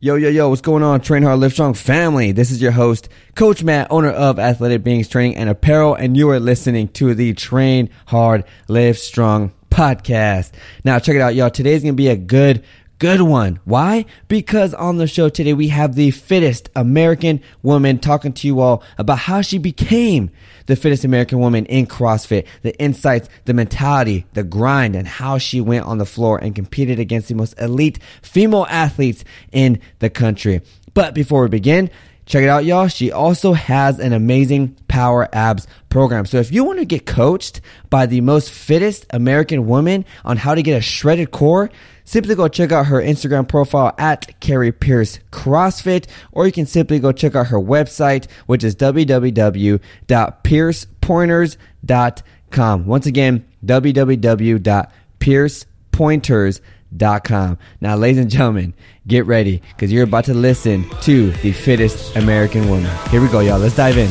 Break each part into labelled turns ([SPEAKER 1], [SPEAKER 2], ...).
[SPEAKER 1] Yo, yo, yo, what's going on, Train Hard, Live Strong family? This is your host, Coach Matt, owner of Athletic Beings Training and Apparel, and you are listening to the Train Hard, Live Strong podcast. Now, check it out, y'all. Today's gonna be a good, good one. Why? Because on the show today, we have the fittest American woman talking to you all about how she became the fittest American woman in CrossFit, the insights, the mentality, the grind, and how she went on the floor and competed against the most elite female athletes in the country. But before we begin, Check it out, y'all. She also has an amazing Power Abs program. So if you want to get coached by the most fittest American woman on how to get a shredded core, simply go check out her Instagram profile at Kari Pearce CrossFit, or you can simply go check out her website, which is www.pearcepointers.com. Once again, www.pearcepointers.com. Now, ladies and gentlemen, get ready because you're about to listen to the fittest American woman. Here we go, y'all. Let's dive in.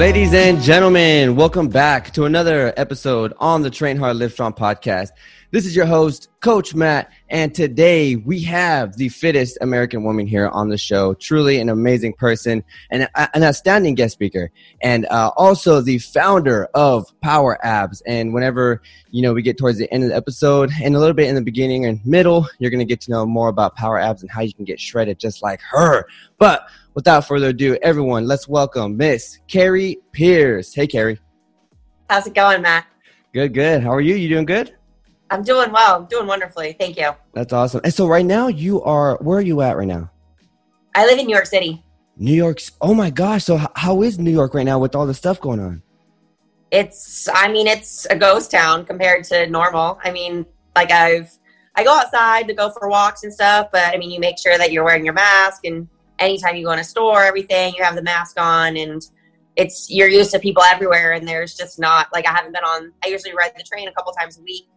[SPEAKER 1] Ladies and gentlemen, welcome back to another episode on the Train Hard Lift Strong podcast. This is your host, Coach Matt, and today we have the fittest American woman here on the show. Truly an amazing person and an outstanding guest speaker, and uh, also the founder of Power Abs. And whenever you know we get towards the end of the episode and a little bit in the beginning and middle, you're gonna get to know more about Power Abs and how you can get shredded just like her. But without further ado, everyone, let's welcome Miss Kari Pearce. Hey, Kari.
[SPEAKER 2] How's it going, Matt?
[SPEAKER 1] Good, good. How are you? You doing good?
[SPEAKER 2] I'm doing well. I'm doing wonderfully. Thank you.
[SPEAKER 1] That's awesome. And so, right now, you are where are you at right now?
[SPEAKER 2] I live in New York City.
[SPEAKER 1] New York's. Oh my gosh. So, how is New York right now with all the stuff going on?
[SPEAKER 2] It's. I mean, it's a ghost town compared to normal. I mean, like I've. I go outside to go for walks and stuff, but I mean, you make sure that you're wearing your mask and anytime you go in a store, everything, you have the mask on and it's you're used to people everywhere and there's just not like I haven't been on I usually ride the train a couple times a week.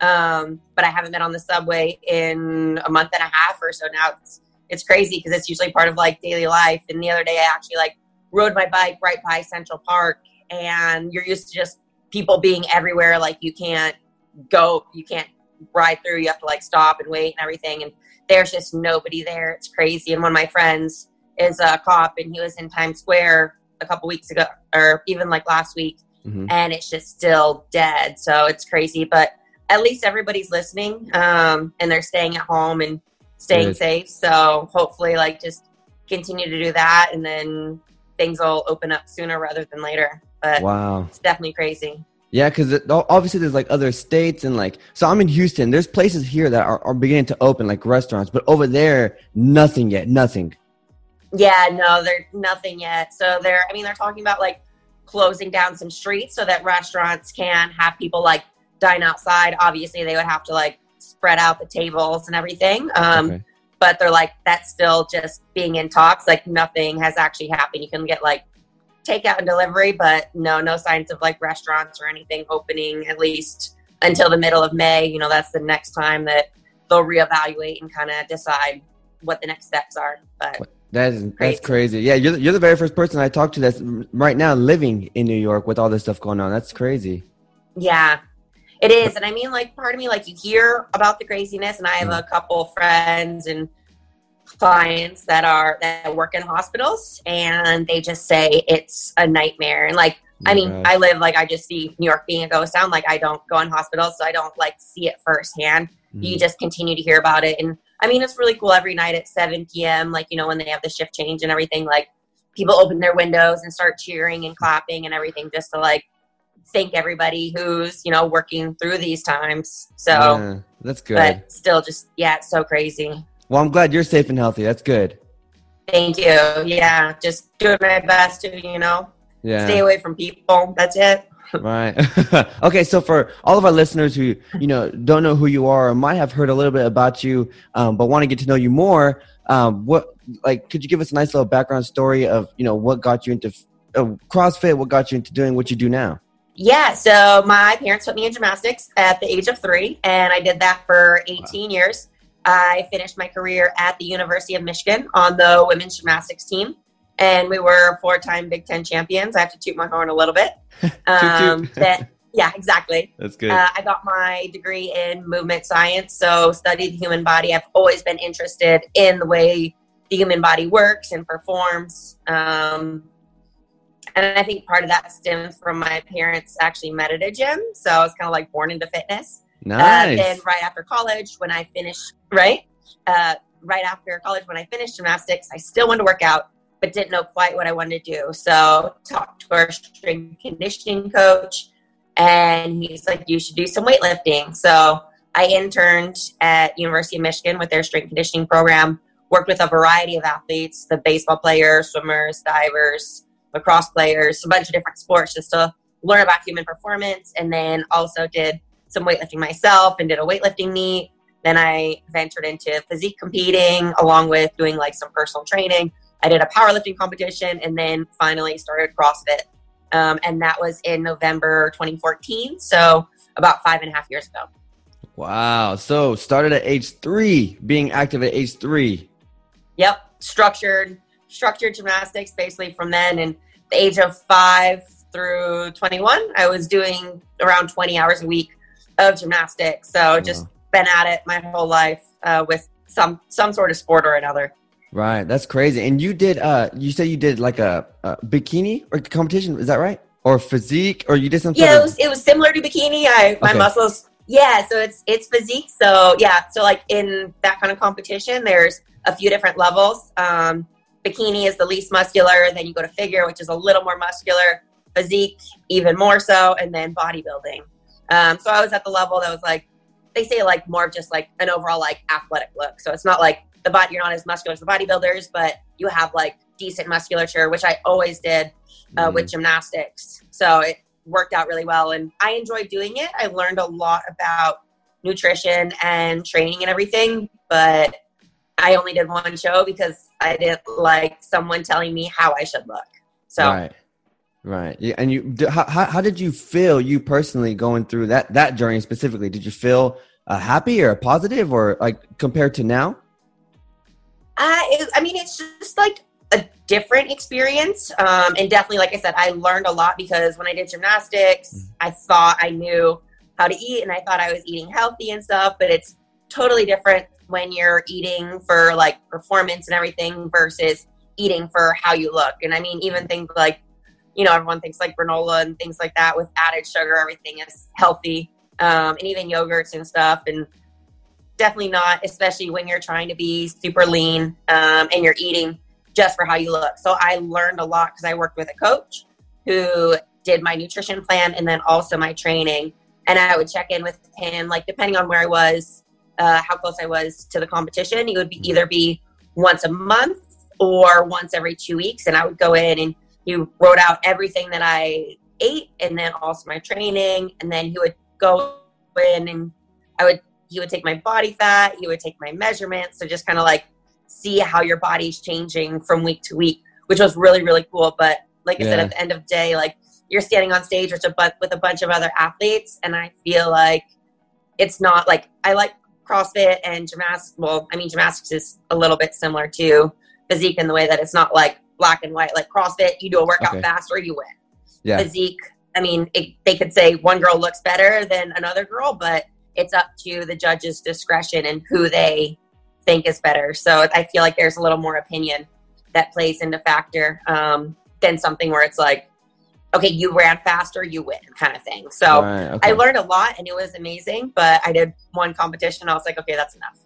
[SPEAKER 2] Um, but I haven't been on the subway in a month and a half or so now. It's it's crazy because it's usually part of like daily life. And the other day I actually like rode my bike right by Central Park and you're used to just people being everywhere like you can't go you can't ride through you have to like stop and wait and everything and there's just nobody there. It's crazy. And one of my friends is a cop, and he was in Times Square a couple weeks ago, or even like last week, mm-hmm. and it's just still dead. So it's crazy. But at least everybody's listening, um, and they're staying at home and staying Good. safe. So hopefully, like just continue to do that, and then things will open up sooner rather than later. But wow, it's definitely crazy.
[SPEAKER 1] Yeah, because obviously there's like other states and like so I'm in Houston. There's places here that are, are beginning to open like restaurants, but over there nothing yet, nothing.
[SPEAKER 2] Yeah, no, they're nothing yet. So they're I mean they're talking about like closing down some streets so that restaurants can have people like dine outside. Obviously they would have to like spread out the tables and everything. Um, okay. But they're like that's still just being in talks. Like nothing has actually happened. You can get like takeout and delivery, but no, no signs of like restaurants or anything opening at least until the middle of May. You know, that's the next time that they'll reevaluate and kind of decide what the next steps are. But
[SPEAKER 1] that is crazy. that's crazy. Yeah, you're you're the very first person I talked to that's right now living in New York with all this stuff going on. That's crazy.
[SPEAKER 2] Yeah, it is, and I mean, like, part of me, like, you hear about the craziness, and I have mm. a couple friends and clients that are that work in hospitals and they just say it's a nightmare and like I mean, I live like I just see New York being a ghost town. Like I don't go in hospitals, so I don't like see it firsthand. Mm-hmm. You just continue to hear about it, and I mean, it's really cool every night at 7 p.m. Like you know when they have the shift change and everything. Like people open their windows and start cheering and clapping and everything just to like thank everybody who's you know working through these times. So
[SPEAKER 1] yeah, that's good.
[SPEAKER 2] But still, just yeah, it's so crazy.
[SPEAKER 1] Well, I'm glad you're safe and healthy. That's good.
[SPEAKER 2] Thank you. Yeah, just doing my best to, you know,
[SPEAKER 1] Yeah.
[SPEAKER 2] stay away from people. That's it.
[SPEAKER 1] Right. okay. So for all of our listeners who you know don't know who you are or might have heard a little bit about you, um, but want to get to know you more, um, what like could you give us a nice little background story of you know what got you into uh, CrossFit, what got you into doing what you do now?
[SPEAKER 2] Yeah, so my parents put me in gymnastics at the age of three, and I did that for 18 years. I finished my career at the University of Michigan on the women's gymnastics team, and we were four time Big Ten champions. I have to toot my horn a little bit. Um, yeah, exactly.
[SPEAKER 1] That's good.
[SPEAKER 2] Uh, I got my degree in movement science, so studied the human body. I've always been interested in the way the human body works and performs. Um, and I think part of that stems from my parents actually met at a gym, so I was kind of like born into fitness. Uh,
[SPEAKER 1] nice.
[SPEAKER 2] then right after college, when I finished, right, uh, right after college, when I finished gymnastics, I still wanted to work out, but didn't know quite what I wanted to do. So talked to our strength conditioning coach, and he's like, "You should do some weightlifting." So I interned at University of Michigan with their strength conditioning program. Worked with a variety of athletes: the baseball players, swimmers, divers, lacrosse players, a bunch of different sports, just to learn about human performance. And then also did some weightlifting myself and did a weightlifting meet. Then I ventured into physique competing along with doing like some personal training. I did a powerlifting competition and then finally started CrossFit. Um, and that was in November 2014. So about five and a half years ago.
[SPEAKER 1] wow. So started at age three, being active at age three.
[SPEAKER 2] Yep. Structured, structured gymnastics basically from then. And the age of five through 21, I was doing around 20 hours a week of gymnastics. So just
[SPEAKER 1] Wow.
[SPEAKER 2] Been at it my whole life uh, with some some sort of sport or another.
[SPEAKER 1] Right. That's crazy. And you did. Uh, you said you did like a, a bikini or competition. Is that right? Or physique? Or you did something?
[SPEAKER 2] Yeah, it
[SPEAKER 1] of-
[SPEAKER 2] was it was similar to bikini. I my
[SPEAKER 1] Okay.
[SPEAKER 2] muscles. Yeah, so it's it's physique. So yeah, so like in that kind of competition, there's a few different levels. Um, bikini is the least muscular. Then you go to figure, which is a little more muscular. Physique, even more so, and then bodybuilding. Um, so I was at the level that was like they say like more of just like an overall like athletic look. So it's not like the body you're not as muscular as the bodybuilders, but you have like decent musculature, which I always did uh,
[SPEAKER 1] Mm.
[SPEAKER 2] with gymnastics. So it worked out really well, and I enjoyed doing it. I learned a lot about nutrition and training and everything, but I only did one show because I didn't like someone telling me how I should look. So
[SPEAKER 1] Right. Right. Yeah. And you, how, how, did you feel you personally going through that, that journey specifically? Did you feel uh, happy or positive or like compared to now?
[SPEAKER 2] I, it, I mean, it's just like a different experience. Um, and definitely, like I said, I learned a lot because when I did gymnastics, I thought I knew how to eat and I thought I was eating healthy and stuff, but it's totally different when you're eating for like performance and everything versus eating for how you look. And I mean, even things like, you know, everyone thinks like granola and things like that with added sugar, everything is healthy. Um, and even yogurts and stuff. And definitely not, especially when you're trying to be super lean um, and you're eating just for how you look. So I learned a lot because I worked with a coach who did my nutrition plan and then also my training. And I would check in with him, like depending on where I was, uh, how close I was to the competition. He would be either be once a month or once every two weeks, and I would go in and he wrote out everything that I ate and then also my training, and then he would go in and I would he would take my body fat, he would take my measurements, so just kind of like see how your body's changing from week to week, which was really really cool. But like I said, at the end of the day, like you're standing on stage with a bu- with a bunch of other athletes, and I feel like it's not like I like CrossFit and gymnastics. Well, I mean, gymnastics is a little bit similar to physique in the way that it's not like black and white. Like CrossFit, you do a workout
[SPEAKER 1] Okay.
[SPEAKER 2] fast or you win
[SPEAKER 1] Yeah.
[SPEAKER 2] physique. I mean, it, they could say one girl looks better than another girl, but it's up to the judge's discretion and who they think is better. So I feel like there's a little more opinion that plays into factor um, than something where it's like, okay, you ran faster, you win, kind of thing. So
[SPEAKER 1] Right, okay.
[SPEAKER 2] I learned a lot and it was amazing, but I did one competition. I was like, okay, that's enough.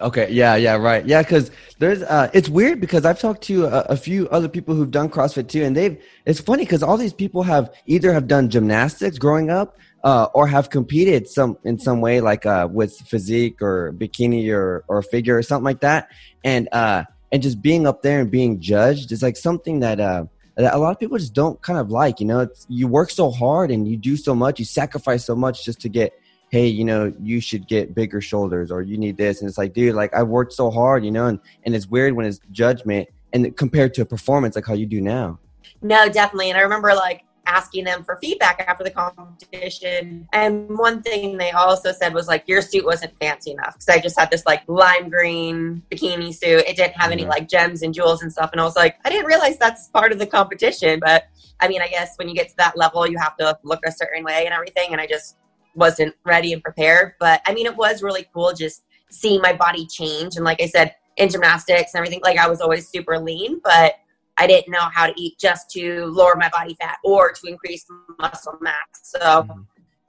[SPEAKER 1] Okay, yeah, yeah, right, yeah. Because there's, uh, it's weird because I've talked to a, a, few other people who've done CrossFit too, and they've. It's funny because all these people have either have done gymnastics growing up, uh, or have competed some in some way, like uh, with physique or bikini or or figure or something like that, and uh, and just being up there and being judged is like something that uh that a lot of people just don't kind of like. You know, it's, you work so hard and you do so much, you sacrifice so much just to get hey, you know, you should get bigger shoulders or you need this. And it's like, dude, like I worked so hard, you know, and, and it's weird when it's judgment and compared to a performance like how you do now.
[SPEAKER 2] No, definitely. And I remember like asking them for feedback after the competition. And one thing they also said was like, your suit wasn't fancy enough. Cause I just had this like lime green bikini suit. It didn't have any mm-hmm. like gems and jewels and stuff. And I was like, I didn't realize that's part of the competition. But I mean, I guess when you get to that level, you have to look a certain way and everything. And I just wasn't ready and prepared. But I mean, it was really cool just seeing my body change. And like I said, in gymnastics and everything, like I was always super lean, but I didn't know how to eat just to lower my body fat or to increase muscle mass. So mm-hmm.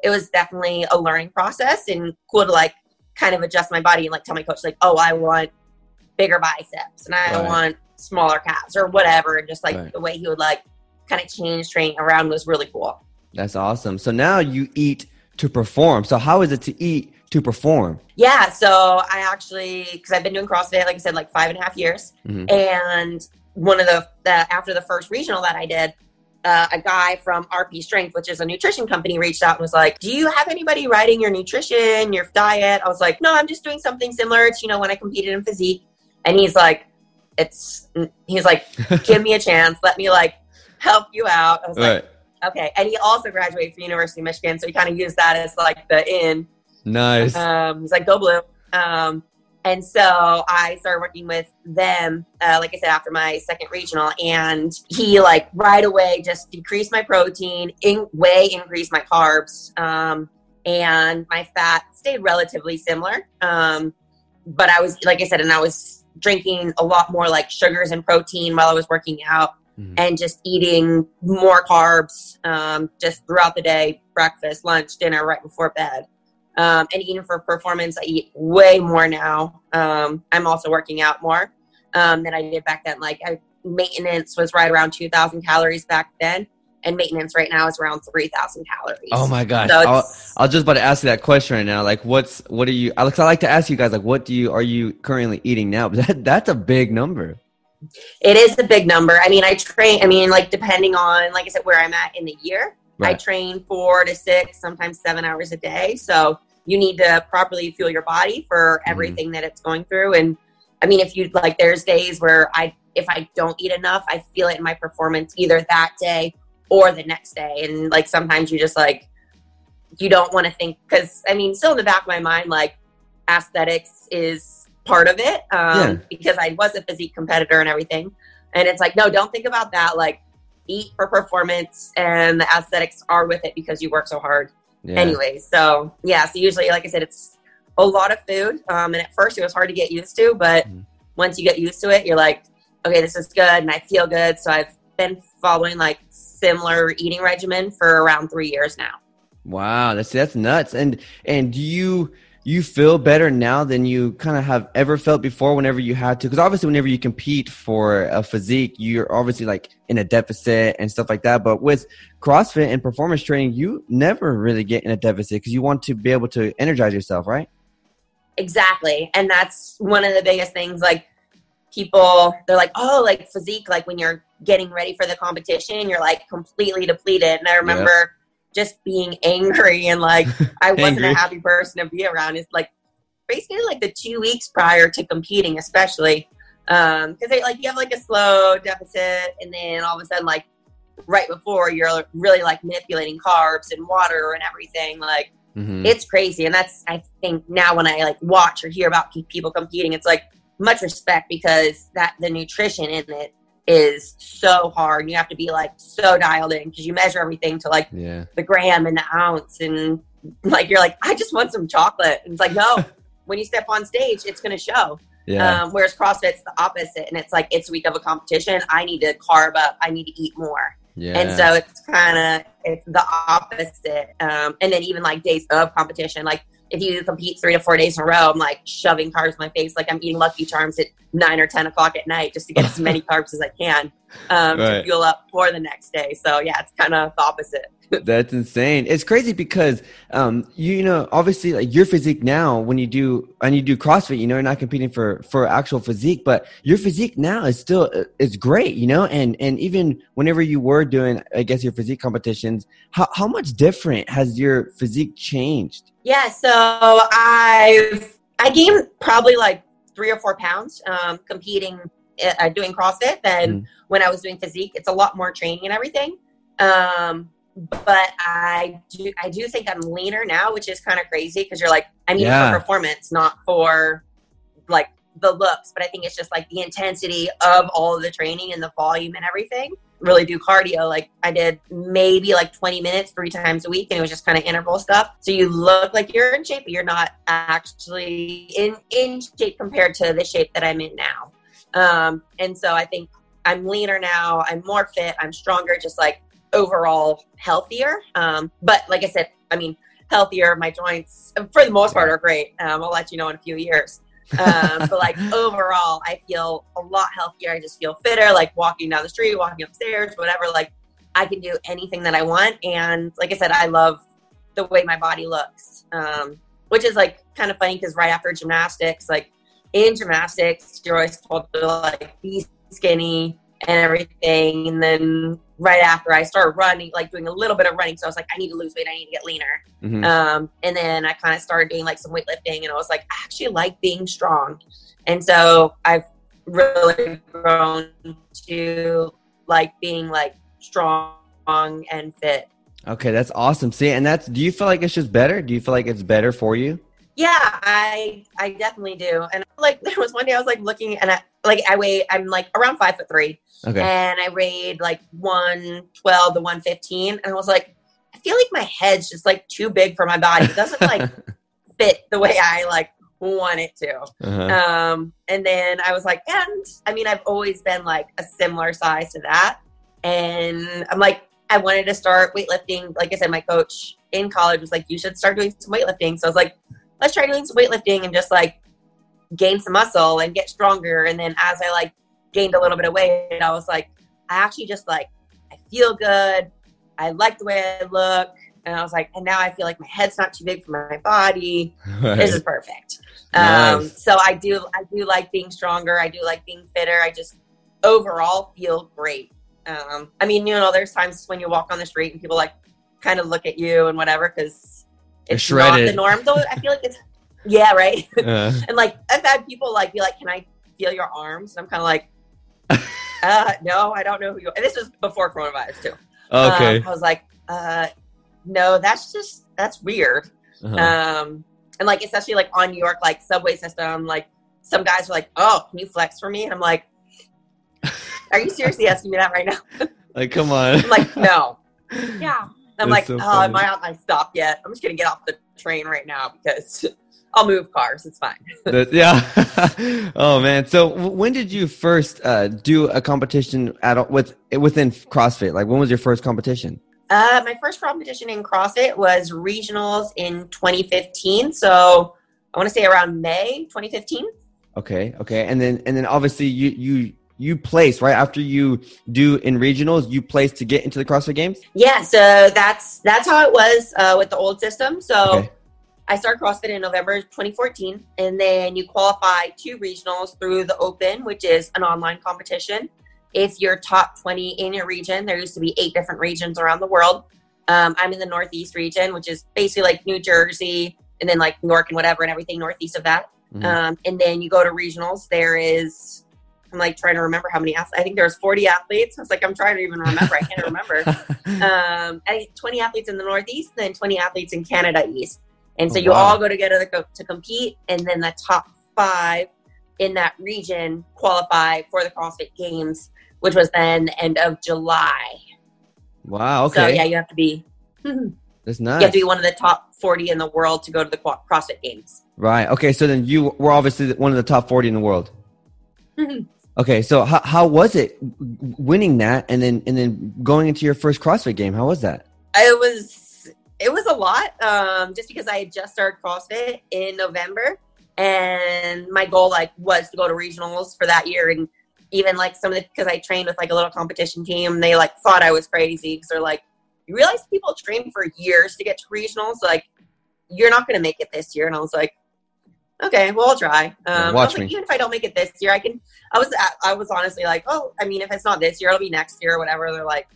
[SPEAKER 2] it was definitely a learning process and cool to like kind of adjust my body and like tell my coach like, oh, I want bigger biceps and I right. want smaller calves or whatever. And just like right. the way he would like kind of change training around was really cool.
[SPEAKER 1] That's awesome. So now you eat to perform. So how is it to eat to perform?
[SPEAKER 2] Yeah, so I actually because I've been doing CrossFit, like I said, like five and a half years, mm-hmm. and one of the, the, after the first regional that I did. Uh, a guy from RP Strength, which is a nutrition company, reached out and was like, "Do you have anybody writing your nutrition, your diet?" I was like, "No, I'm just doing something similar to you know when I competed in physique." And he's like, "It's," he's like, "Give me a chance, let me like help you out." I was right. like, Okay, and he also graduated from University of Michigan, so he kind of used that as like the in.
[SPEAKER 1] Nice.
[SPEAKER 2] Um, he's like go blue. Um, and so I started working with them, uh, like I said, after my second regional, and he like right away just decreased my protein, in, way increased my carbs, um, and my fat stayed relatively similar. Um, but I was, like I said, and I was drinking a lot more like sugars and protein while I was working out mm-hmm. and just eating more carbs um, just throughout the day breakfast, lunch, dinner, right before bed. Um, and even for performance, I eat way more now. Um, I'm also working out more um, than I did back then. Like I, maintenance was right around 2,000 calories back then, and maintenance right now is around 3,000 calories.
[SPEAKER 1] Oh my gosh! So I'll, I was just about to ask you that question right now. Like, what's what are you? Alex, I like to ask you guys like, what do you are you currently eating now? But that, that's a big number.
[SPEAKER 2] It is a big number. I mean, I train, I mean, like, depending on, like I said, where I'm at in the year, right. I train four to six, sometimes seven hours a day. So you need to properly fuel your body for mm-hmm. everything mm-hmm. that it's going through. And I mean, if you like, there's days where I, if I don't eat enough, I feel it in my performance either that day or the next day. And like, sometimes you just like, you don't want to think, because I mean, still in the back of my mind, like, aesthetics is part of it um, yeah. because I was a physique competitor and everything. And it's like, no, don't think about that. Like, eat for performance, and the aesthetics are with it because you work so hard. Yeah. Anyway, so yeah, so usually, like I said, it's a lot of food. Um, and at first, it was hard to get used to, but mm. once you get used to it, you're like, okay, this is good, and I feel good. So I've been following like similar eating regimen for around three years now.
[SPEAKER 1] Wow, that's that's nuts. And and do you you feel better now than you kind of have ever felt before whenever you had to? Because obviously whenever you compete for a physique you're obviously like in a deficit and stuff like that. But with crossfit and performance training you never really get in a deficit because you want to be able to energize yourself right?
[SPEAKER 2] Exactly. And that's one of the biggest things like people they're like oh like physique like when you're getting ready for the competition you're like completely depleted. And i remember just being angry and like I wasn't a happy person to be around. It's like basically like the two weeks prior to competing, especially because um, like you have like a slow deficit, and then all of a sudden like right before you're really like manipulating carbs and water and everything like. Mm-hmm. It's crazy, and that's I think now when I like watch or hear about people competing, it's like much respect because that the nutrition in it is so hard. You have to be like so dialed in because you measure everything to like yeah. the gram and the ounce, and like you're like, I just want some chocolate. And it's like, no, when you step on stage, it's going to show. Yeah. Um, whereas CrossFit's the opposite, and it's like it's week of a competition. I need to carb up. I need to eat more. Yeah. And so it's kind of it's the opposite. Um, and then even like days of competition, like if you compete three to four days in a row, I'm like shoving carbs in my face, like I'm eating Lucky Charms at nine or ten o'clock at night just to get as many carbs as I can um, right. to fuel up for the next day. So yeah, it's kind of the opposite.
[SPEAKER 1] That's insane. It's crazy because um, you, you know obviously like your physique now when you do and you do CrossFit, you know you're not competing for for actual physique, but your physique now is still uh, is great, you know. And and even whenever you were doing, I guess your physique competitions, how how much different has your physique changed?
[SPEAKER 2] Yeah, so I've I gained probably like three or four pounds um, competing uh, doing CrossFit than mm. when I was doing physique. It's a lot more training and everything. Um, but I do I do think I'm leaner now, which is kind of crazy because you're like I'm eating yeah. for performance, not for like the looks. But I think it's just like the intensity of all of the training and the volume and everything. Really do cardio. Like I did maybe like 20 minutes three times a week, and it was just kind of interval stuff. So you look like you're in shape, but you're not actually in in shape compared to the shape that I'm in now. Um, and so I think I'm leaner now. I'm more fit. I'm stronger. Just like overall healthier. Um, but like I said, I mean, healthier. My joints, for the most part, are great. Um, I'll let you know in a few years. um, but like overall, I feel a lot healthier. I just feel fitter. Like walking down the street, walking upstairs, whatever. Like I can do anything that I want. And like I said, I love the way my body looks. Um, which is like kind of funny because right after gymnastics, like in gymnastics, you're always told to like be skinny and everything. And then right after I started running, like doing a little bit of running. So I was like, I need to lose weight. I need to get leaner. Mm-hmm. Um, and then I kind of started doing like some weightlifting and I was like, I actually like being strong. And so I've really grown to like being like strong and fit.
[SPEAKER 1] Okay, that's awesome. See, and that's do you feel like it's just better? Do you feel like it's better for you?
[SPEAKER 2] Yeah, I I definitely do. And like there was one day I was like looking and I like I weigh I'm like around five foot three. Okay. And I weighed like one twelve to one fifteen. And I was like, I feel like my head's just like too big for my body. It doesn't like fit the way I like want it to. Uh-huh. Um and then I was like, and I mean I've always been like a similar size to that. And I'm like, I wanted to start weightlifting. Like I said, my coach in college was like, you should start doing some weightlifting. So I was like, let's try doing some weightlifting and just like gain some muscle and get stronger. And then as I like gained a little bit of weight, I was like, I actually just like, I feel good. I like the way I look. And I was like, and now I feel like my head's not too big for my body. Right. This is perfect. Nice. Um, so I do, I do like being stronger. I do like being fitter. I just overall feel great. Um, I mean, you know, there's times when you walk on the street and people like kind of look at you and whatever because it's shredded. not the norm. Though I feel like it's yeah, right. Uh. and like I've had people like be like, "Can I feel your arms?" And I'm kind of like, uh, "No, I don't know who you." Are. And this was before coronavirus too.
[SPEAKER 1] Okay.
[SPEAKER 2] Um, I was like, uh, "No, that's just that's weird." Uh-huh. Um, and like especially like on New York like subway system, like some guys are like, "Oh, can you flex for me?" And I'm like, "Are you seriously asking me that right now?"
[SPEAKER 1] like, come on.
[SPEAKER 2] I'm like, no. Yeah. I'm like, so oh, am I on my stop yet? I'm just gonna get off the train right now because I'll move cars. It's fine.
[SPEAKER 1] yeah. oh man. So when did you first uh, do a competition at with within CrossFit? Like when was your first competition?
[SPEAKER 2] Uh, my first competition in CrossFit was regionals in 2015. So I want to say around May 2015.
[SPEAKER 1] Okay. Okay. And then and then obviously you you you place right after you do in regionals you place to get into the crossfit games?
[SPEAKER 2] Yeah so that's that's how it was uh, with the old system. So okay. i started crossfit in november 2014 and then you qualify to regionals through the open which is an online competition. If you're top 20 in your region there used to be eight different regions around the world. Um, i'm in the northeast region which is basically like new jersey and then like new york and whatever and everything northeast of that. Mm-hmm. um, and then you go to regionals there is I'm like trying to remember how many athletes. I think there was 40 athletes. I was like, I'm trying to even remember. I can't remember. Um, I think 20 athletes in the Northeast, then 20 athletes in Canada East. And so oh, you all go together to, to compete, and then the top five in that region qualify for the CrossFit Games, which was then the end of July.
[SPEAKER 1] Wow. Okay.
[SPEAKER 2] So yeah, you have to be.
[SPEAKER 1] That's nice.
[SPEAKER 2] You have to be one of the top 40 in the world to go to the CrossFit Games.
[SPEAKER 1] Right. Okay. So then you were obviously one of the top 40 in the world. Okay, so how, how was it winning that and then and then going into your first CrossFit game? How was that?
[SPEAKER 2] It was it was a lot, um, just because I had just started CrossFit in November, and my goal like was to go to regionals for that year, and even like some of the because I trained with like a little competition team, they like thought I was crazy because they're like, you realize people train for years to get to regionals, like you're not going to make it this year, and I was like, okay, well, I'll try. Um,
[SPEAKER 1] Watch
[SPEAKER 2] like,
[SPEAKER 1] me.
[SPEAKER 2] even if I don't make it this year, I can. I was I was honestly like, oh, I mean, if it's not this year, it'll be next year or whatever. They're like,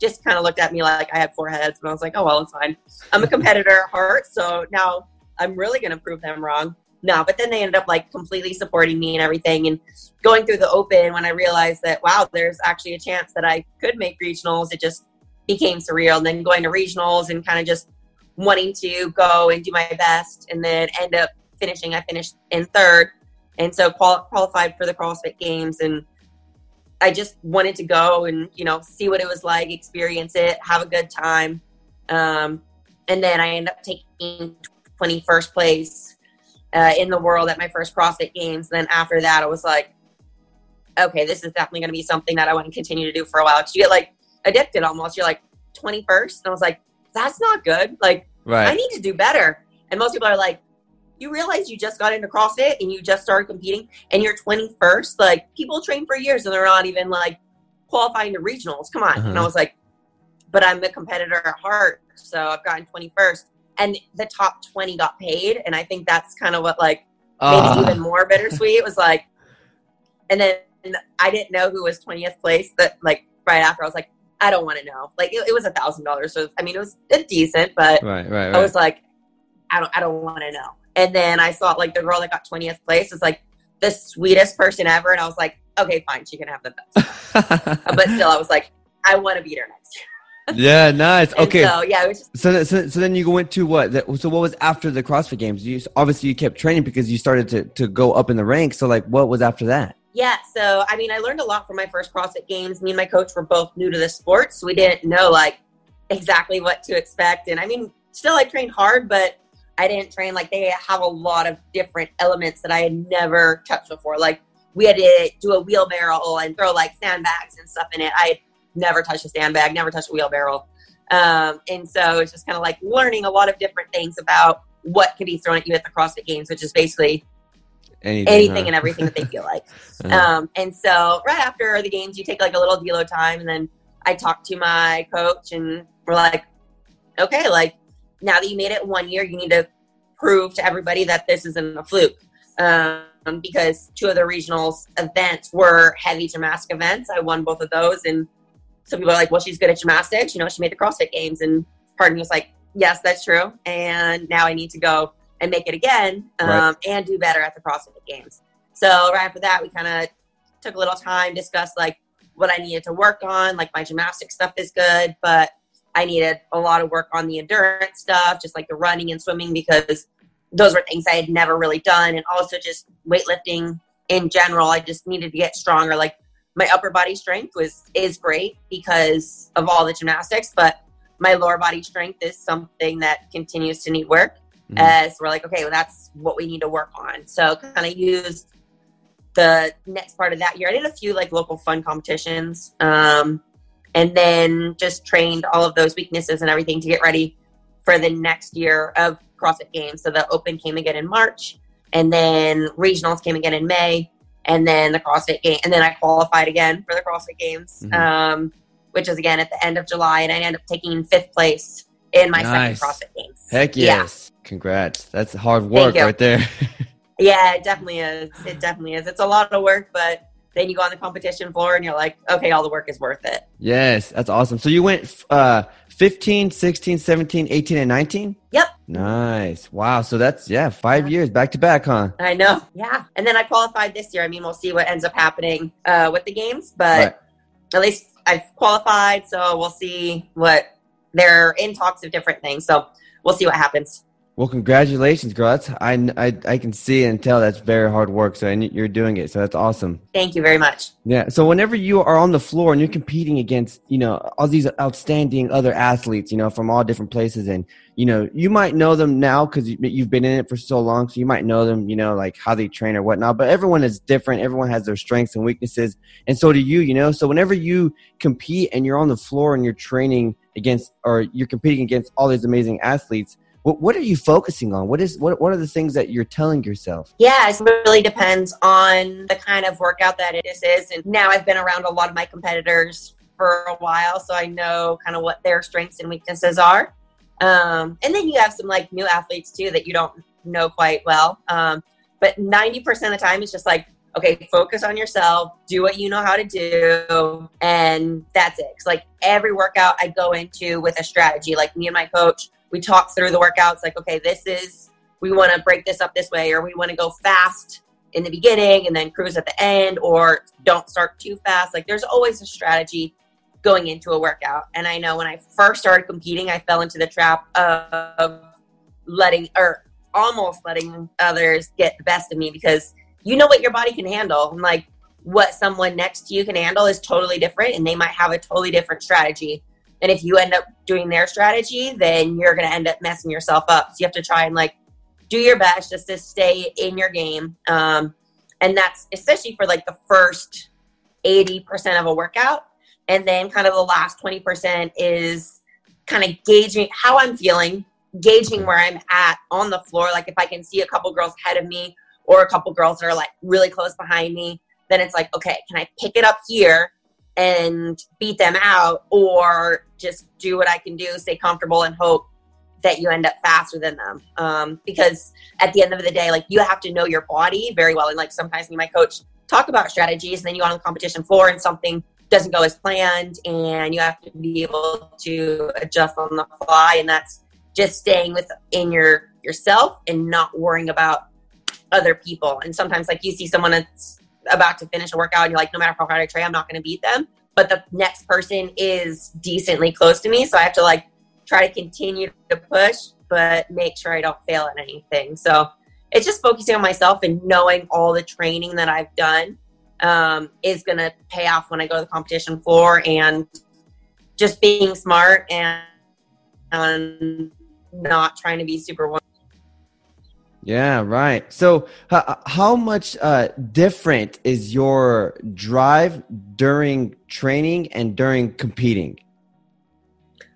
[SPEAKER 2] just kind of looked at me like I had four heads, and I was like, oh well, it's fine. I'm a competitor at heart, so now I'm really going to prove them wrong. No, but then they ended up like completely supporting me and everything, and going through the open when I realized that wow, there's actually a chance that I could make regionals. It just became surreal. And then going to regionals and kind of just wanting to go and do my best, and then end up finishing. I finished in third, and so qual- qualified for the CrossFit Games, and I just wanted to go and you know see what it was like, experience it, have a good time, um, and then I ended up taking 21st place uh, in the world at my first CrossFit Games. And then after that, I was like, okay, this is definitely going to be something that I want to continue to do for a while. Because you get like addicted almost. You're like 21st, and I was like, that's not good. Like I need to do better. And most people are like, you realize you just got into CrossFit and you just started competing and you're 21st? Like, people train for years and they're not even like qualifying to regionals. Come on. And I
[SPEAKER 1] Uh-huh.
[SPEAKER 2] was like, but I'm a competitor at heart. So I've gotten 21st. And the top 20 got paid. And I think that's kind of what like made
[SPEAKER 1] Ah.
[SPEAKER 2] it even more bittersweet. It was like, and then I didn't know who was 20th place. That like right after I was like, I don't want to know. Like it, it was a thousand dollars. So I mean, it was decent, but
[SPEAKER 1] Right, right,
[SPEAKER 2] I was like, I don't, I don't want to know. And then I saw like the girl that got 20th place was like the sweetest person ever. And I was like, okay, fine. She can have the best. but still, I was like, I want to beat her next year.
[SPEAKER 1] yeah, nice. Okay.
[SPEAKER 2] So yeah, it was just,
[SPEAKER 1] So, so, so then you went to what? That, so what was after the CrossFit Games? You obviously you kept training because you started to, to go up in the ranks. So like, what was after that?
[SPEAKER 2] yeah. So, I mean, I learned a lot from my first CrossFit games. Me and my coach were both new to the sport. So we didn't know like exactly what to expect. And I mean, still I trained hard, but I didn't train like they have a lot of different elements that I had never touched before. Like we had to do a wheelbarrow and throw like sandbags and stuff in it. I had never touched a sandbag, never touched a wheelbarrow. Um, and so it's just kind of like learning a lot of different things about what could be thrown at you at the CrossFit Games, which is basically
[SPEAKER 1] Anything,
[SPEAKER 2] anything
[SPEAKER 1] huh?
[SPEAKER 2] and everything that they feel like.
[SPEAKER 1] Uh-huh.
[SPEAKER 2] Um, and so right after the games, you take like a little deload time, and then I talked to my coach, and we're like, okay, like now that you made it one year, you need to prove to everybody that this isn't a fluke. Um, because two of the regionals events were heavy gymnastic events. I won both of those, and some people are like, well, she's good at gymnastics. You know, she made the CrossFit Games, and me was like, yes, that's true. And now I need to go and make it again um,
[SPEAKER 1] Right.
[SPEAKER 2] and do better at the CrossFit Games. So right after that, we kind of took a little time, discussed like what I needed to work on. Like my gymnastic stuff is good, but I needed a lot of work on the endurance stuff, just like the running and swimming, because those were things I had never really done. And also just weightlifting in general, I just needed to get stronger. Like my upper body strength was is great because of all the gymnastics, but my lower body strength is something that continues to need work.
[SPEAKER 1] Mhm.
[SPEAKER 2] Uh, so we're like, okay, well, that's what we need to work on. So kind of used the next part of that year. I did a few like local fun competitions, um, and then just trained all of those weaknesses and everything to get ready for the next year of CrossFit Games. So the Open came again in March, and then regionals came again in May, and then the CrossFit Game, and then I qualified again for the CrossFit Games,
[SPEAKER 1] Mhm.
[SPEAKER 2] um, which was again at the end of July, and I ended up taking fifth place in my
[SPEAKER 1] Nice.
[SPEAKER 2] second CrossFit Games.
[SPEAKER 1] Heck
[SPEAKER 2] Yeah.
[SPEAKER 1] yes. Congrats. That's hard work right there.
[SPEAKER 2] Yeah, it definitely is. It definitely is. It's a lot of work, but then you go on the competition floor and you're like, okay, all the work is worth it.
[SPEAKER 1] yes, that's awesome. So you went uh 15, 16, 17, 18 and 19?
[SPEAKER 2] Yep.
[SPEAKER 1] Nice. Wow. So that's yeah, 5 years back to back, huh?
[SPEAKER 2] I know. Yeah. And then I qualified this year. I mean, we'll see what ends up happening uh, with the games, but
[SPEAKER 1] Right.
[SPEAKER 2] at least I've qualified. So we'll see what they're in talks of different things. So we'll see what happens.
[SPEAKER 1] Well, congratulations, girl. That's I, I I can see and tell that's very hard work. So and you're doing it. So that's awesome.
[SPEAKER 2] Thank you very much.
[SPEAKER 1] Yeah. So whenever you are on the floor and you're competing against, you know, all these outstanding other athletes, you know, from all different places, and you know, you might know them now because you, you've been in it for so long, so you might know them, you know, like how they train or whatnot. But everyone is different. Everyone has their strengths and weaknesses, and so do you. You know, so whenever you compete and you're on the floor and you're training against or you're competing against all these amazing athletes what, what are you focusing on? What is what, what are the things that you're telling yourself?
[SPEAKER 2] Yeah it really depends on the kind of workout that it is. And now i've been around a lot of my competitors for a while so i know kind of what their strengths and weaknesses are. Um, and then you have some like new athletes too that you don't know quite well. Um, but 90% of the time it's just like okay, focus on yourself, do what you know how to do, and that's it. Cause like every workout I go into with a strategy, like me and my coach, we talk through the workouts, like, okay, this is, we want to break this up this way, or we want to go fast in the beginning and then cruise at the end, or don't start too fast. Like there's always a strategy going into a workout. And I know when I first started competing, I fell into the trap of letting, or almost letting others get the best of me because you know what your body can handle. And like what someone next to you can handle is totally different and they might have a totally different strategy. And if you end up doing their strategy, then you're going to end up messing yourself up. So you have to try and like do your best just to stay in your game. Um, and that's especially for like the first 80% of a workout. And then kind of the last 20% is kind of gauging how I'm feeling, gauging where I'm at on the floor. Like if I can see a couple girls ahead of me or a couple girls that are like really close behind me, then it's like, okay, can I pick it up here and beat them out or just do what I can do, stay comfortable and hope that you end up faster than them. Um, because at the end of the day, like you have to know your body very well. And like sometimes me my coach talk about strategies and then you go on the competition floor and something doesn't go as planned and you have to be able to adjust on the fly. And that's just staying within your yourself and not worrying about other people. And sometimes, like, you see someone that's about to finish a workout, and you're like, no matter how hard I try, I'm not going to beat them. But the next person is decently close to me. So I have to, like, try to continue to push, but make sure I don't fail at anything. So it's just focusing on myself and knowing all the training that I've done um, is going to pay off when I go to the competition floor and just being smart and, and not trying to be super
[SPEAKER 1] yeah, right. So, uh, how much uh, different is your drive during training and during competing?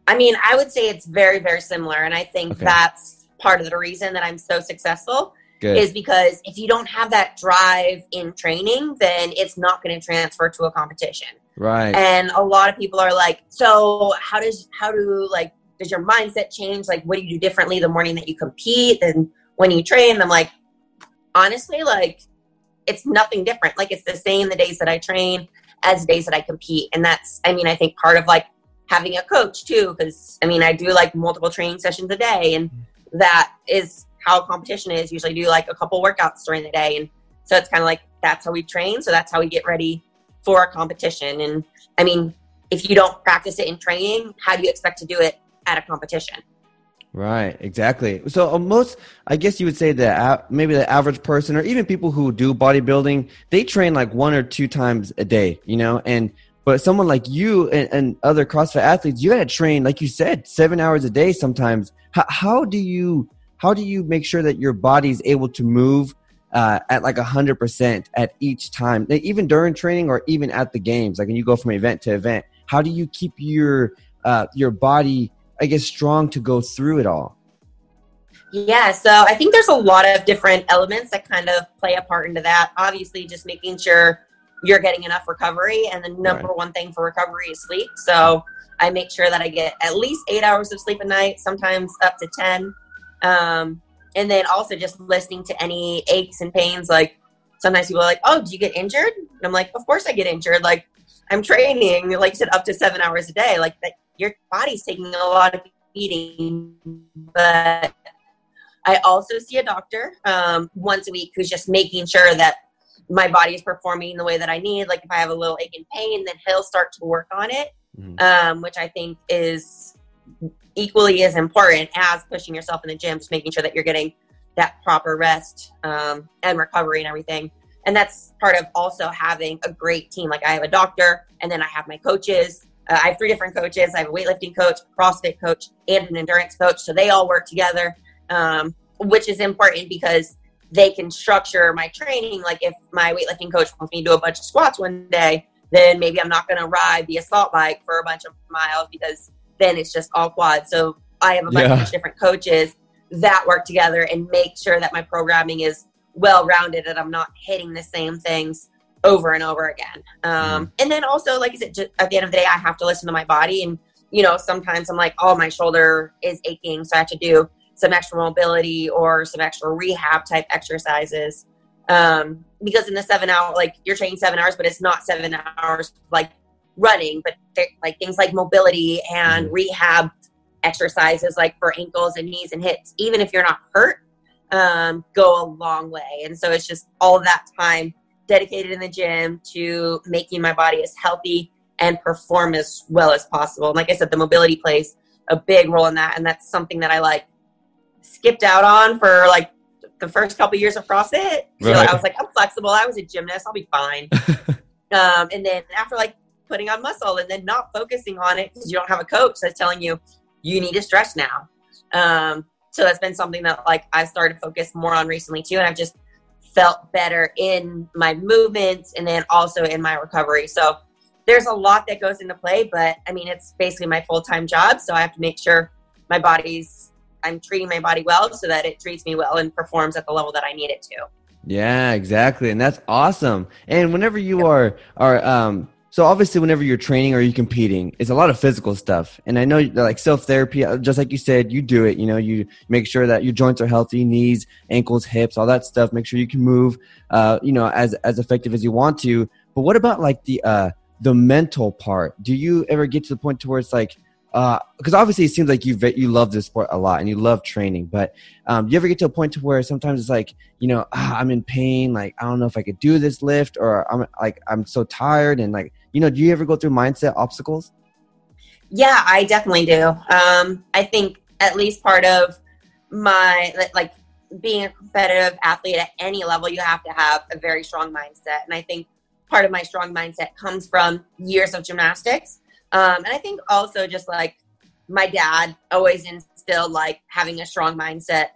[SPEAKER 2] I mean, I would say it's very, very similar. And I think okay. that's part of the reason that I'm so successful Good. is because if you don't have that drive in training, then it's not going to transfer to a competition.
[SPEAKER 1] Right.
[SPEAKER 2] And a lot of people are like, so how does, how do like, does your mindset change? Like, what do you do differently the morning that you compete? And when you train, I'm like, honestly, like it's nothing different. Like it's the same the days that I train as the days that I compete. And that's, I mean, I think part of like having a coach too, because I mean, I do like multiple training sessions a day, and mm-hmm. that is how competition is. Usually do like a couple workouts during the day. And so it's kind of like that's how we train. So that's how we get ready for a competition. And I mean, if you don't practice it in training, how do you expect to do it at a competition?
[SPEAKER 1] Right, exactly. So uh, most, I guess you would say that maybe the average person, or even people who do bodybuilding, they train like one or two times a day, you know. And but someone like you and, and other CrossFit athletes, you got to train, like you said, seven hours a day sometimes. How, how do you how do you make sure that your body is able to move uh, at like a hundred percent at each time, even during training or even at the games? Like when you go from event to event, how do you keep your uh, your body I guess, strong to go through it all?
[SPEAKER 2] Yeah, so I think there's a lot of different elements that kind of play a part into that. Obviously, just making sure you're getting enough recovery, and the number right. one thing for recovery is sleep. So I make sure that I get at least eight hours of sleep a night, sometimes up to 10. Um, and then also just listening to any aches and pains. Like sometimes people are like, oh, do you get injured? And I'm like, of course I get injured. Like I'm training, like you said, up to seven hours a day. Like that, your body's taking a lot of beating. But I also see a doctor um, once a week who's just making sure that my body is performing the way that I need. Like if I have a little ache and pain, then he'll start to work on it, mm-hmm. um, which I think is equally as important as pushing yourself in the gym, just making sure that you're getting that proper rest um, and recovery and everything. And that's part of also having a great team. Like I have a doctor, and then I have my coaches, uh, I have three different coaches. I have a weightlifting coach, a CrossFit coach, and an endurance coach. So they all work together, um, which is important because they can structure my training. Like if my weightlifting coach wants me to do a bunch of squats one day, then maybe I'm not going to ride the assault bike for a bunch of miles because then it's just all quad. So I have a bunch
[SPEAKER 1] Yeah.
[SPEAKER 2] of different coaches that work together and make sure that my programming is well rounded and I'm not hitting the same things over and over again. Um, And then also, like I said, just at the end of the day, I have to listen to my body. And, you know, sometimes I'm like, oh, my shoulder is aching. So I have to do some extra mobility or some extra rehab type exercises. Um, because in the seven hour, like you're training seven hours, but it's not seven hours like running, but like things like mobility and
[SPEAKER 1] Mhm.
[SPEAKER 2] rehab exercises like for ankles and knees and hips, even if you're not hurt, um, go a long way. And so it's just all that time dedicated in the gym to making my body as healthy and perform as well as possible. And like I said, the mobility plays a big role in that. And that's something that I like skipped out on for like the first couple years of CrossFit. So
[SPEAKER 1] Right.
[SPEAKER 2] I was like, I'm flexible. I was a gymnast. I'll be fine. um, and then after like putting on muscle and then not focusing on it because you don't have a coach that's telling you you need to stretch now. Um, so that's been something that like I've started to focus more on recently too, and I've just felt better in my movements and then also in my recovery. So there's a lot that goes into play, but I mean it's basically my full time job, so I have to make sure my body's I'm treating my body well so that it treats me well and performs at the level that I need it to.
[SPEAKER 1] Yeah, exactly, and that's awesome. And whenever you are are um, so obviously whenever you're training or you're competing, it's a lot of physical stuff. And I know like self therapy, just like you said, you do it. You know, you make sure that your joints are healthy, knees, ankles, hips, all that stuff. Make sure you can move, uh, you know, as as effective as you want to. But what about like the uh the mental part? Do you ever get to the point to where it's like because obviously it seems like you you love this sport a lot and you love training, but um, do you ever get to a point to where sometimes it's like you know ah, I'm in pain, like I don't know if I could do this lift, or I'm like I'm so tired and like you know, do you ever go through mindset obstacles?
[SPEAKER 2] Yeah, I definitely do. Um, I think at least part of my like- being a competitive athlete at any level, you have to have a very strong mindset, and I think part of my strong mindset comes from years of gymnastics, um, and I think also just like my dad always instilled like having a strong mindset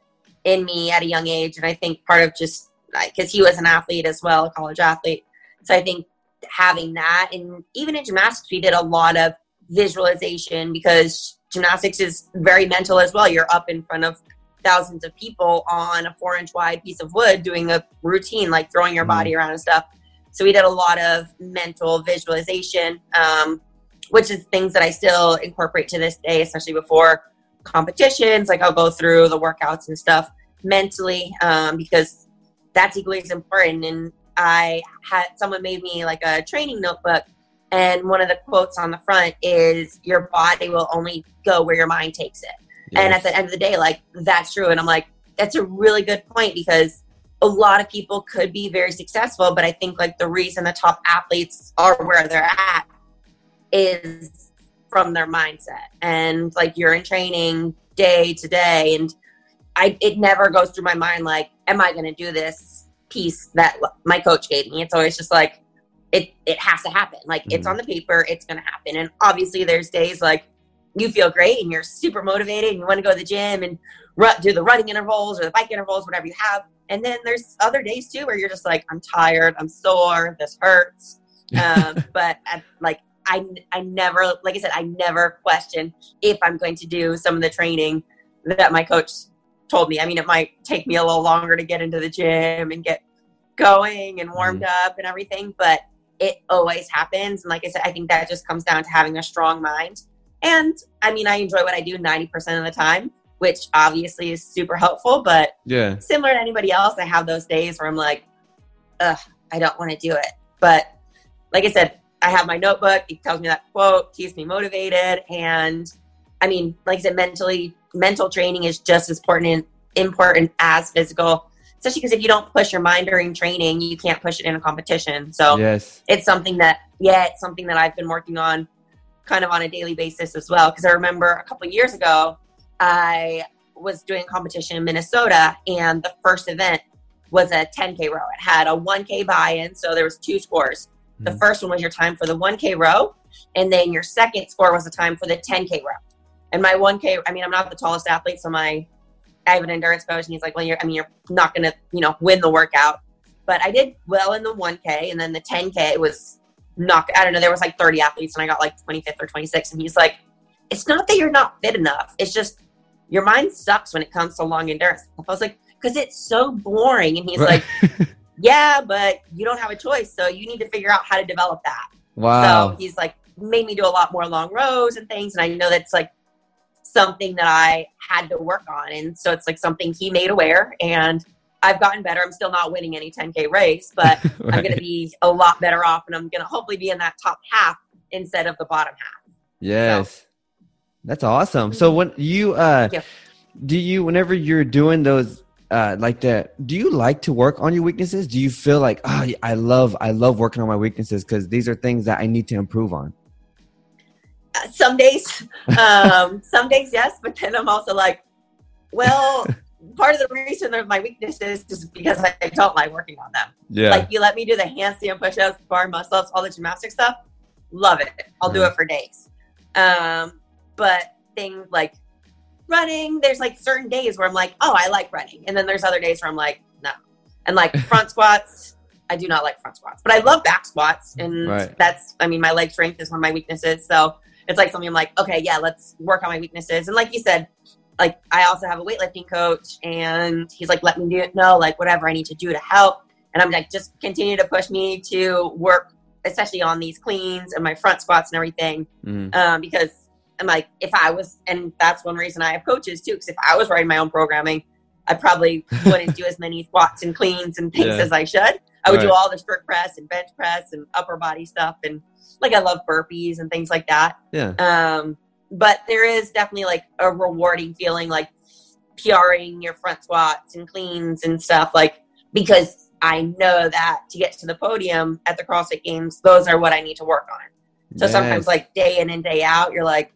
[SPEAKER 2] in me at a young age, and I think part of just like because he was an athlete as well, a college athlete, so I think having that, and even in gymnastics, we did a lot of visualization because gymnastics is very mental as well. You're up in front of thousands of people on a four inch wide piece of wood doing a routine like throwing your
[SPEAKER 1] Mhm.
[SPEAKER 2] body around and stuff. So we did a lot of mental visualization, um, which is things that I still incorporate to this day, especially before competitions. Like I'll go through the workouts and stuff mentally um, because that's equally as important. And I had someone made me like a training notebook and one of the quotes on the front is your body will only go where your mind takes it. And at the end of the day like that's true and i'm like that's a really good point because a lot of people could be very successful but i think like the reason the top athletes are where they're at is from their mindset and like you're in training day to day and i it never goes through my mind like am i going to do this piece that my coach gave me. It's always just like it it has to happen. Like it's
[SPEAKER 1] Mhm.
[SPEAKER 2] on the paper it's going to happen. And obviously there's days like you feel great and you're super motivated and you want to go to the gym and run, do the running intervals or the bike intervals whatever you have. And then there's other days too where you're just like i'm tired i'm sore this hurts. Um, but I, like I, I never like i said i never question if i'm going to do some of the training that my coach told me i mean it might take me a little longer to get into the gym and get going and warmed mm-hmm. up and everything but it always happens. And like i said i think that just comes down to having a strong mind. And i mean i enjoy what i do 90% of the time which obviously is super helpful but
[SPEAKER 1] yeah,
[SPEAKER 2] similar to anybody else i have those days where i'm like ugh i don't want to do it. But like i said i have my notebook it tells me that quote keeps me motivated. And i mean like i said mentally mental training is just as important important as physical especially because if you don't push your mind during training you can't push it in a competition. So
[SPEAKER 1] yes,
[SPEAKER 2] it's something that yeah it's something that i've been working on kind of on a daily basis as well. Because i remember a couple years ago i was doing a competition in minnesota and the first event was a 10k row. It had a 1k buy-in so there was two scores. The
[SPEAKER 1] Mhm.
[SPEAKER 2] first one was your time for the 1k row and then your second score was the time for the 10k row and my 1k i mean i'm not the tallest athlete so my i have an endurance coach and he's like well you're i mean you're not gonna you know win the workout but I did well in the 1K, and then the 10K it was not. I don't know. There was like 30 athletes, and I got like 25th or 26th. And he's like, it's not that you're not fit enough. It's just your mind sucks when it comes to long endurance. I was like, because it's so boring. And he's
[SPEAKER 1] Right.
[SPEAKER 2] like, yeah, but you don't have a choice. So you need to figure out how to develop that.
[SPEAKER 1] wow.
[SPEAKER 2] So he's like made me do a lot more long rows and things. And I know that's like something that I had to work on. And so it's like something he made aware. And I've gotten better. I'm still not winning any 10K race, but I'm going to be a lot better off. And I'm going to hopefully be in that top half instead of the bottom half.
[SPEAKER 1] Yes. That's awesome. So when you uh
[SPEAKER 2] Yeah.
[SPEAKER 1] do you whenever you're doing those uh like that do you like to work on your weaknesses? Do you feel like oh I love I love working on my weaknesses cuz these are things that I need to improve on.
[SPEAKER 2] Some days, um, some days, yes. But then I'm also like, well, part of the reason of my weaknesses is because I don't like working on them.
[SPEAKER 1] Yeah.
[SPEAKER 2] Like you let me do the handstand push-ups, bar muscle all the gymnastic stuff. Love it. I'll do it for days. Um, but things like running, there's like certain days where I'm like, oh, I like running, and then there's other days where I'm like, no. And like front squats, I do not like front squats, but I love back squats, and
[SPEAKER 1] Right.
[SPEAKER 2] that's, I mean, my leg strength is one of my weaknesses. So it's like something I'm like, okay, yeah, let's work on my weaknesses. And like you said, like I also have a weightlifting coach, and he's like, let me do it. No, like whatever I need to do to help. And I'm like, just continue to push me to work, especially on these cleans and my front squats and everything.
[SPEAKER 1] Mhm.
[SPEAKER 2] Um, because I'm like, if I was, and that's one reason I have coaches too, because if I was writing my own programming, I probably wouldn't do as many squats and cleans and things
[SPEAKER 1] Yeah.
[SPEAKER 2] as I should. I would do all the strict press and bench press and upper body stuff. And like, I love burpees and things like that.
[SPEAKER 1] Yeah.
[SPEAKER 2] Um, but there is definitely like a rewarding feeling, like PRing your front squats and cleans and stuff, like because I know that to get to the podium at the CrossFit Games, those are what I need to work on. So sometimes, like day in and day out, you're like,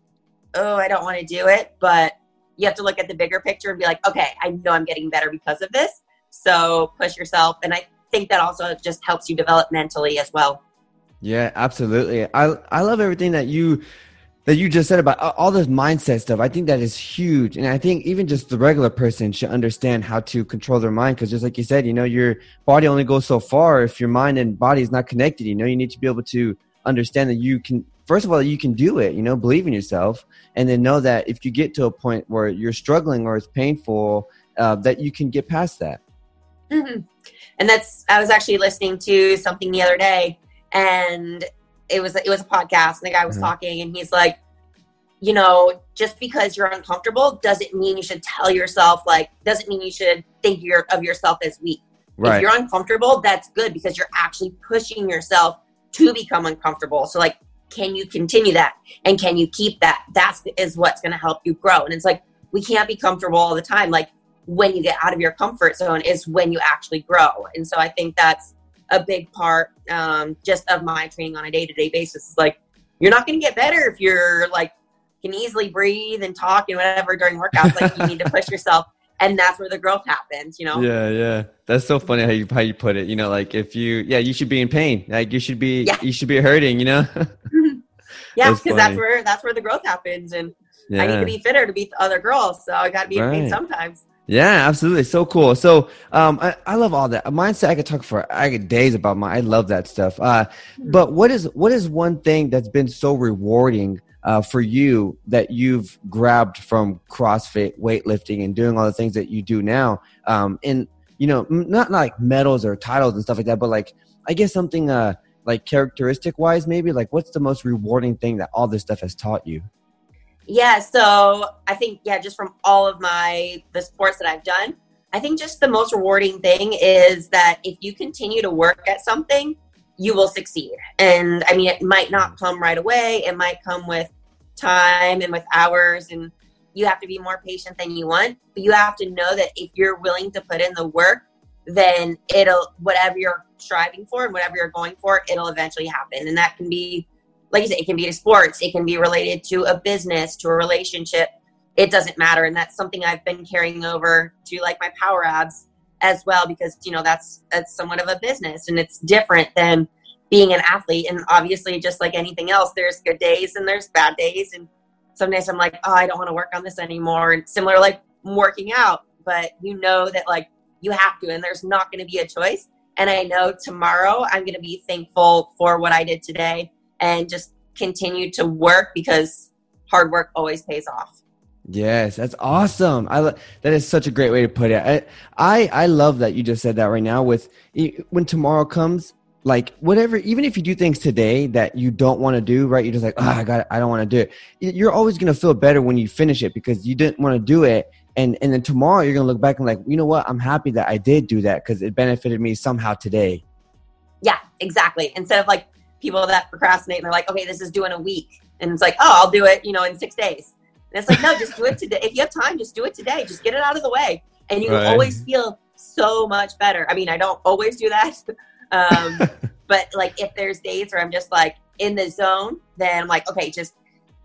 [SPEAKER 2] oh, I don't want to do it, but you have to look at the bigger picture and be like, okay, I know I'm getting better because of this. So push yourself, and I think that also just helps you develop mentally as well.
[SPEAKER 1] Yeah, absolutely. I I love everything that you that you just said about all this mindset stuff. I think that is huge, and I think even just the regular person should understand how to control their mind. Because just like you said, you know, your body only goes so far if your mind and body is not connected. You know, you need to be able to understand that you can. First of all, you can do it. You know, believe in yourself, and then know that if you get to a point where you're struggling or it's painful, uh, that you can get past that.
[SPEAKER 2] hmm And that's I was actually listening to something the other day, and it was it was a podcast, and the guy was
[SPEAKER 1] Mhm.
[SPEAKER 2] talking, and he's like, you know, just because you're uncomfortable doesn't mean you should tell yourself like doesn't mean you should think you're, of yourself as weak. If you're uncomfortable, that's good because you're actually pushing yourself to become uncomfortable. So like, can you continue that? And can you keep that? That's is what's gonna help you grow. And it's like we can't be comfortable all the time. Like when you get out of your comfort zone is when you actually grow. And so I think that's a big part um, just of my training on a day to day basis. Is like you're not gonna get better if you're like can easily breathe and talk and whatever during workouts. Like you need to push yourself. And that's where the growth happens, you know?
[SPEAKER 1] Yeah, yeah. That's so funny how you how you put it. You know, like if you yeah, you should be in pain. Like you should be
[SPEAKER 2] Yeah.
[SPEAKER 1] you should be hurting, you know?
[SPEAKER 2] Yeah, because that's
[SPEAKER 1] funny.
[SPEAKER 2] where that's where the growth happens, and
[SPEAKER 1] yeah.
[SPEAKER 2] I need to be fitter to beat the other girls, so I got to be in pain sometimes.
[SPEAKER 1] Yeah, absolutely. So cool. So um I, I love all that. Mindset I could talk for I could days about my I love that stuff. Uh but what is what is one thing that's been so rewarding uh, for you that you've grabbed from CrossFit, weightlifting, and doing all the things that you do now? Um, and you know, m- not like medals or titles and stuff like that, but like I guess something uh, like characteristic wise, maybe like what's the most rewarding thing that all this stuff has taught you?
[SPEAKER 2] Yeah, so I think yeah, just from all of my the sports that I've done, I think just the most rewarding thing is that if you continue to work at something, you will succeed. And I mean, it might not come right away. It might come with time and with hours, and you have to be more patient than you want. But you have to know that if you're willing to put in the work, then it'll whatever you're striving for and whatever you're going for, it'll eventually happen. And that can be like you said, it can be to sports, it can be related to a business, to a relationship. It doesn't matter. And that's something I've been carrying over to like my power abs as well, because you know, that's that's somewhat of a business and it's different than being an athlete. And obviously just like anything else, there's good days and there's bad days. And some days I'm like, oh, I don't want to work on this anymore. And similar like working out, but you know that like you have to, and there's not going to be a choice. And I know tomorrow I'm going to be thankful for what I did today and just continue to work because hard work always pays off.
[SPEAKER 1] Yes, that's awesome. I lo- that is such a great way to put it. I, I I love that you just said that right now. With when tomorrow comes, like whatever, even if you do things today that you don't want to do, right? You're just like, oh, I got. I don't want to do it. You're always gonna feel better when you finish it because you didn't want to do it, and and then tomorrow you're gonna look back and like, you know what? I'm happy that I did do that because it benefited me somehow today.
[SPEAKER 2] Yeah, exactly. Instead of like people that procrastinate and they're like, okay, this is due in a week, and it's like, oh, I'll do it, you know, in six days and it's like, no, just do it today. If you have time, just do it today. Just get it out of the way. And you right. always feel so much better. I mean, I don't always do that. Um, but like if there's days where I'm just like in the zone, then I'm like, okay, just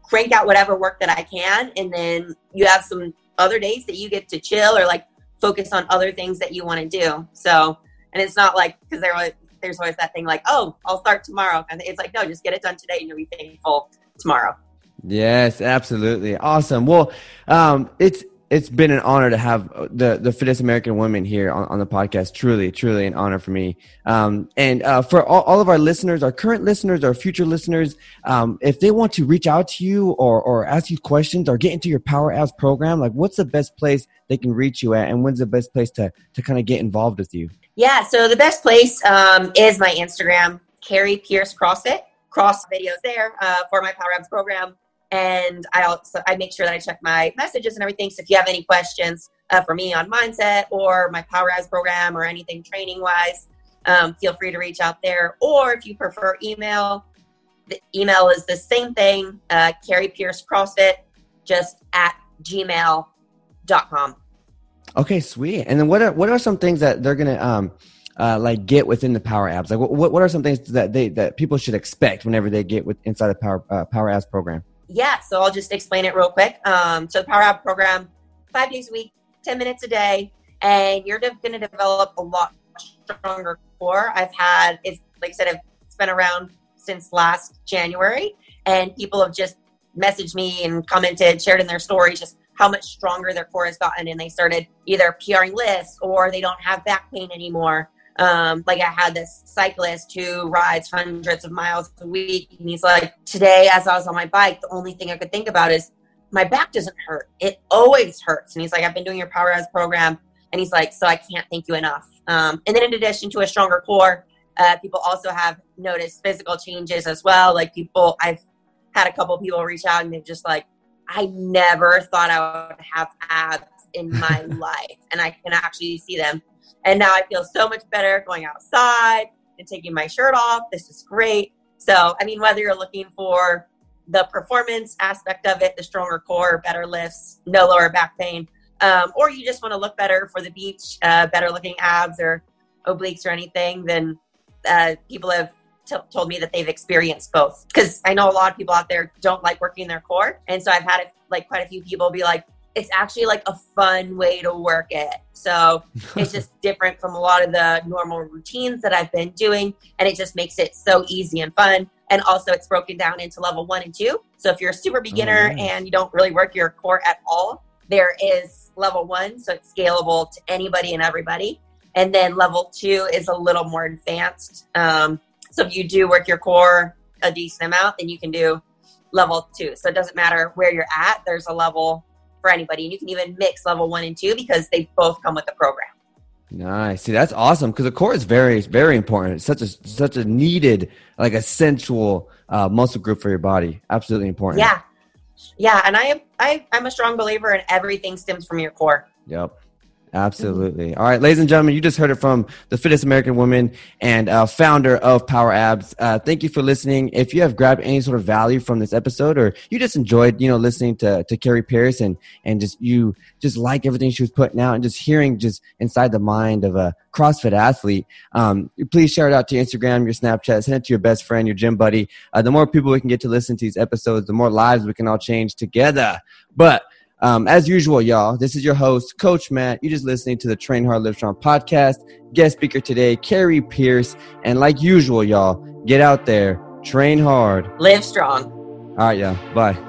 [SPEAKER 2] crank out whatever work that I can. And then you have some other days that you get to chill or like focus on other things that you want to do. So, and it's not like, because there was, there's always that thing like, oh, I'll start tomorrow. And it's like, no, just get it done today and you'll be thankful tomorrow.
[SPEAKER 1] Yes, absolutely. Awesome. Well, um, it's it's been an honor to have the the fittest American women here on, on the podcast. Truly, truly an honor for me. Um, and uh, for all, all, of our listeners, our current listeners, our future listeners, um, if they want to reach out to you or or ask you questions or get into your Power Abs program, like what's the best place they can reach you at, and when's the best place to to kind of get involved with you?
[SPEAKER 2] Yeah, so the best place um, is my Instagram, Kari Pearce CrossFit. Cross videos there uh, for my Power Abs program and I also I make sure that I check my messages and everything. So if you have any questions uh, for me on mindset or my Power Abs program or anything training wise, um, feel free to reach out there. Or if you prefer email, the email is the same thing, uh, Kari Pearce CrossFit, just at gmail.com.
[SPEAKER 1] Okay, sweet. And then what are what are some things that they're gonna um uh, like get within the Power Abs? Like what what are some things that they that people should expect whenever they get with inside the Power uh, Power Abs program?
[SPEAKER 2] yeah, so I'll just explain it real quick. Um, so the Power Ab program, five days a week, 10 minutes a day, and you're going to develop a lot stronger core. I've had, it's like I said, it's been around since last January, and people have just messaged me and commented, shared in their stories, just how much stronger their core has gotten, and they started either PRing lifts or they don't have back pain anymore. Um, like I had this cyclist who rides hundreds of miles a week, and he's like, today as I was on my bike, the only thing I could think about is my back doesn't hurt. It always hurts. And he's like, I've been doing your Power Abs program, and he's like, so I can't thank you enough. Um, and then in addition to a stronger core, uh, people also have noticed physical changes as well. Like people, I've had a couple people reach out and they've just like, I never thought I would have abs in my life, and I can actually see them. And now I feel so much better going outside and taking my shirt off. This is great. So, I mean, whether you're looking for the performance aspect of it, the stronger core, better lifts, no lower back pain, um, or you just want to look better for the beach, uh, better looking abs or obliques or anything, then uh, people have t- told me that they've experienced both. Because I know a lot of people out there don't like working their core. And so I've had like quite a few people be like, it's actually like a fun way to work it. So it's just different from a lot of the normal routines that I've been doing. And it just makes it so easy and fun. And also, it's broken down into level one and two. So if you're a super beginner oh, nice. and you don't really work your core at all, there is level one. So it's scalable to anybody and everybody. And then level two is a little more advanced. Um, so if you do work your core a decent amount, then you can do level two. So it doesn't matter where you're at, there's a level for anybody. And you can even mix level one and two because they both come with the program.
[SPEAKER 1] Nice. See, that's awesome because the core is very, very important. It's such a such a needed, like essential uh, muscle group for your body. Absolutely important.
[SPEAKER 2] Yeah, yeah. And I I I'm a strong believer in everything stems from your core.
[SPEAKER 1] Yep. Absolutely. All right, ladies and gentlemen, you just heard it from the fittest American woman and uh, founder of Power Abs. Uh, thank you for listening. If you have grabbed any sort of value from this episode, or you just enjoyed, you know, listening to to Kari Pearce and and just you just like everything she was putting out and just hearing just inside the mind of a CrossFit athlete, um, please share it out to your Instagram, your Snapchat, send it to your best friend, your gym buddy. Uh, the more people we can get to listen to these episodes, the more lives we can all change together. But um, as usual, y'all, this is your host, Coach Matt. You're just listening to the Train Hard Live Strong podcast. Guest speaker today, Kari Pearce. And like usual, y'all, get out there, train hard,
[SPEAKER 2] live strong.
[SPEAKER 1] All right, y'all. Bye.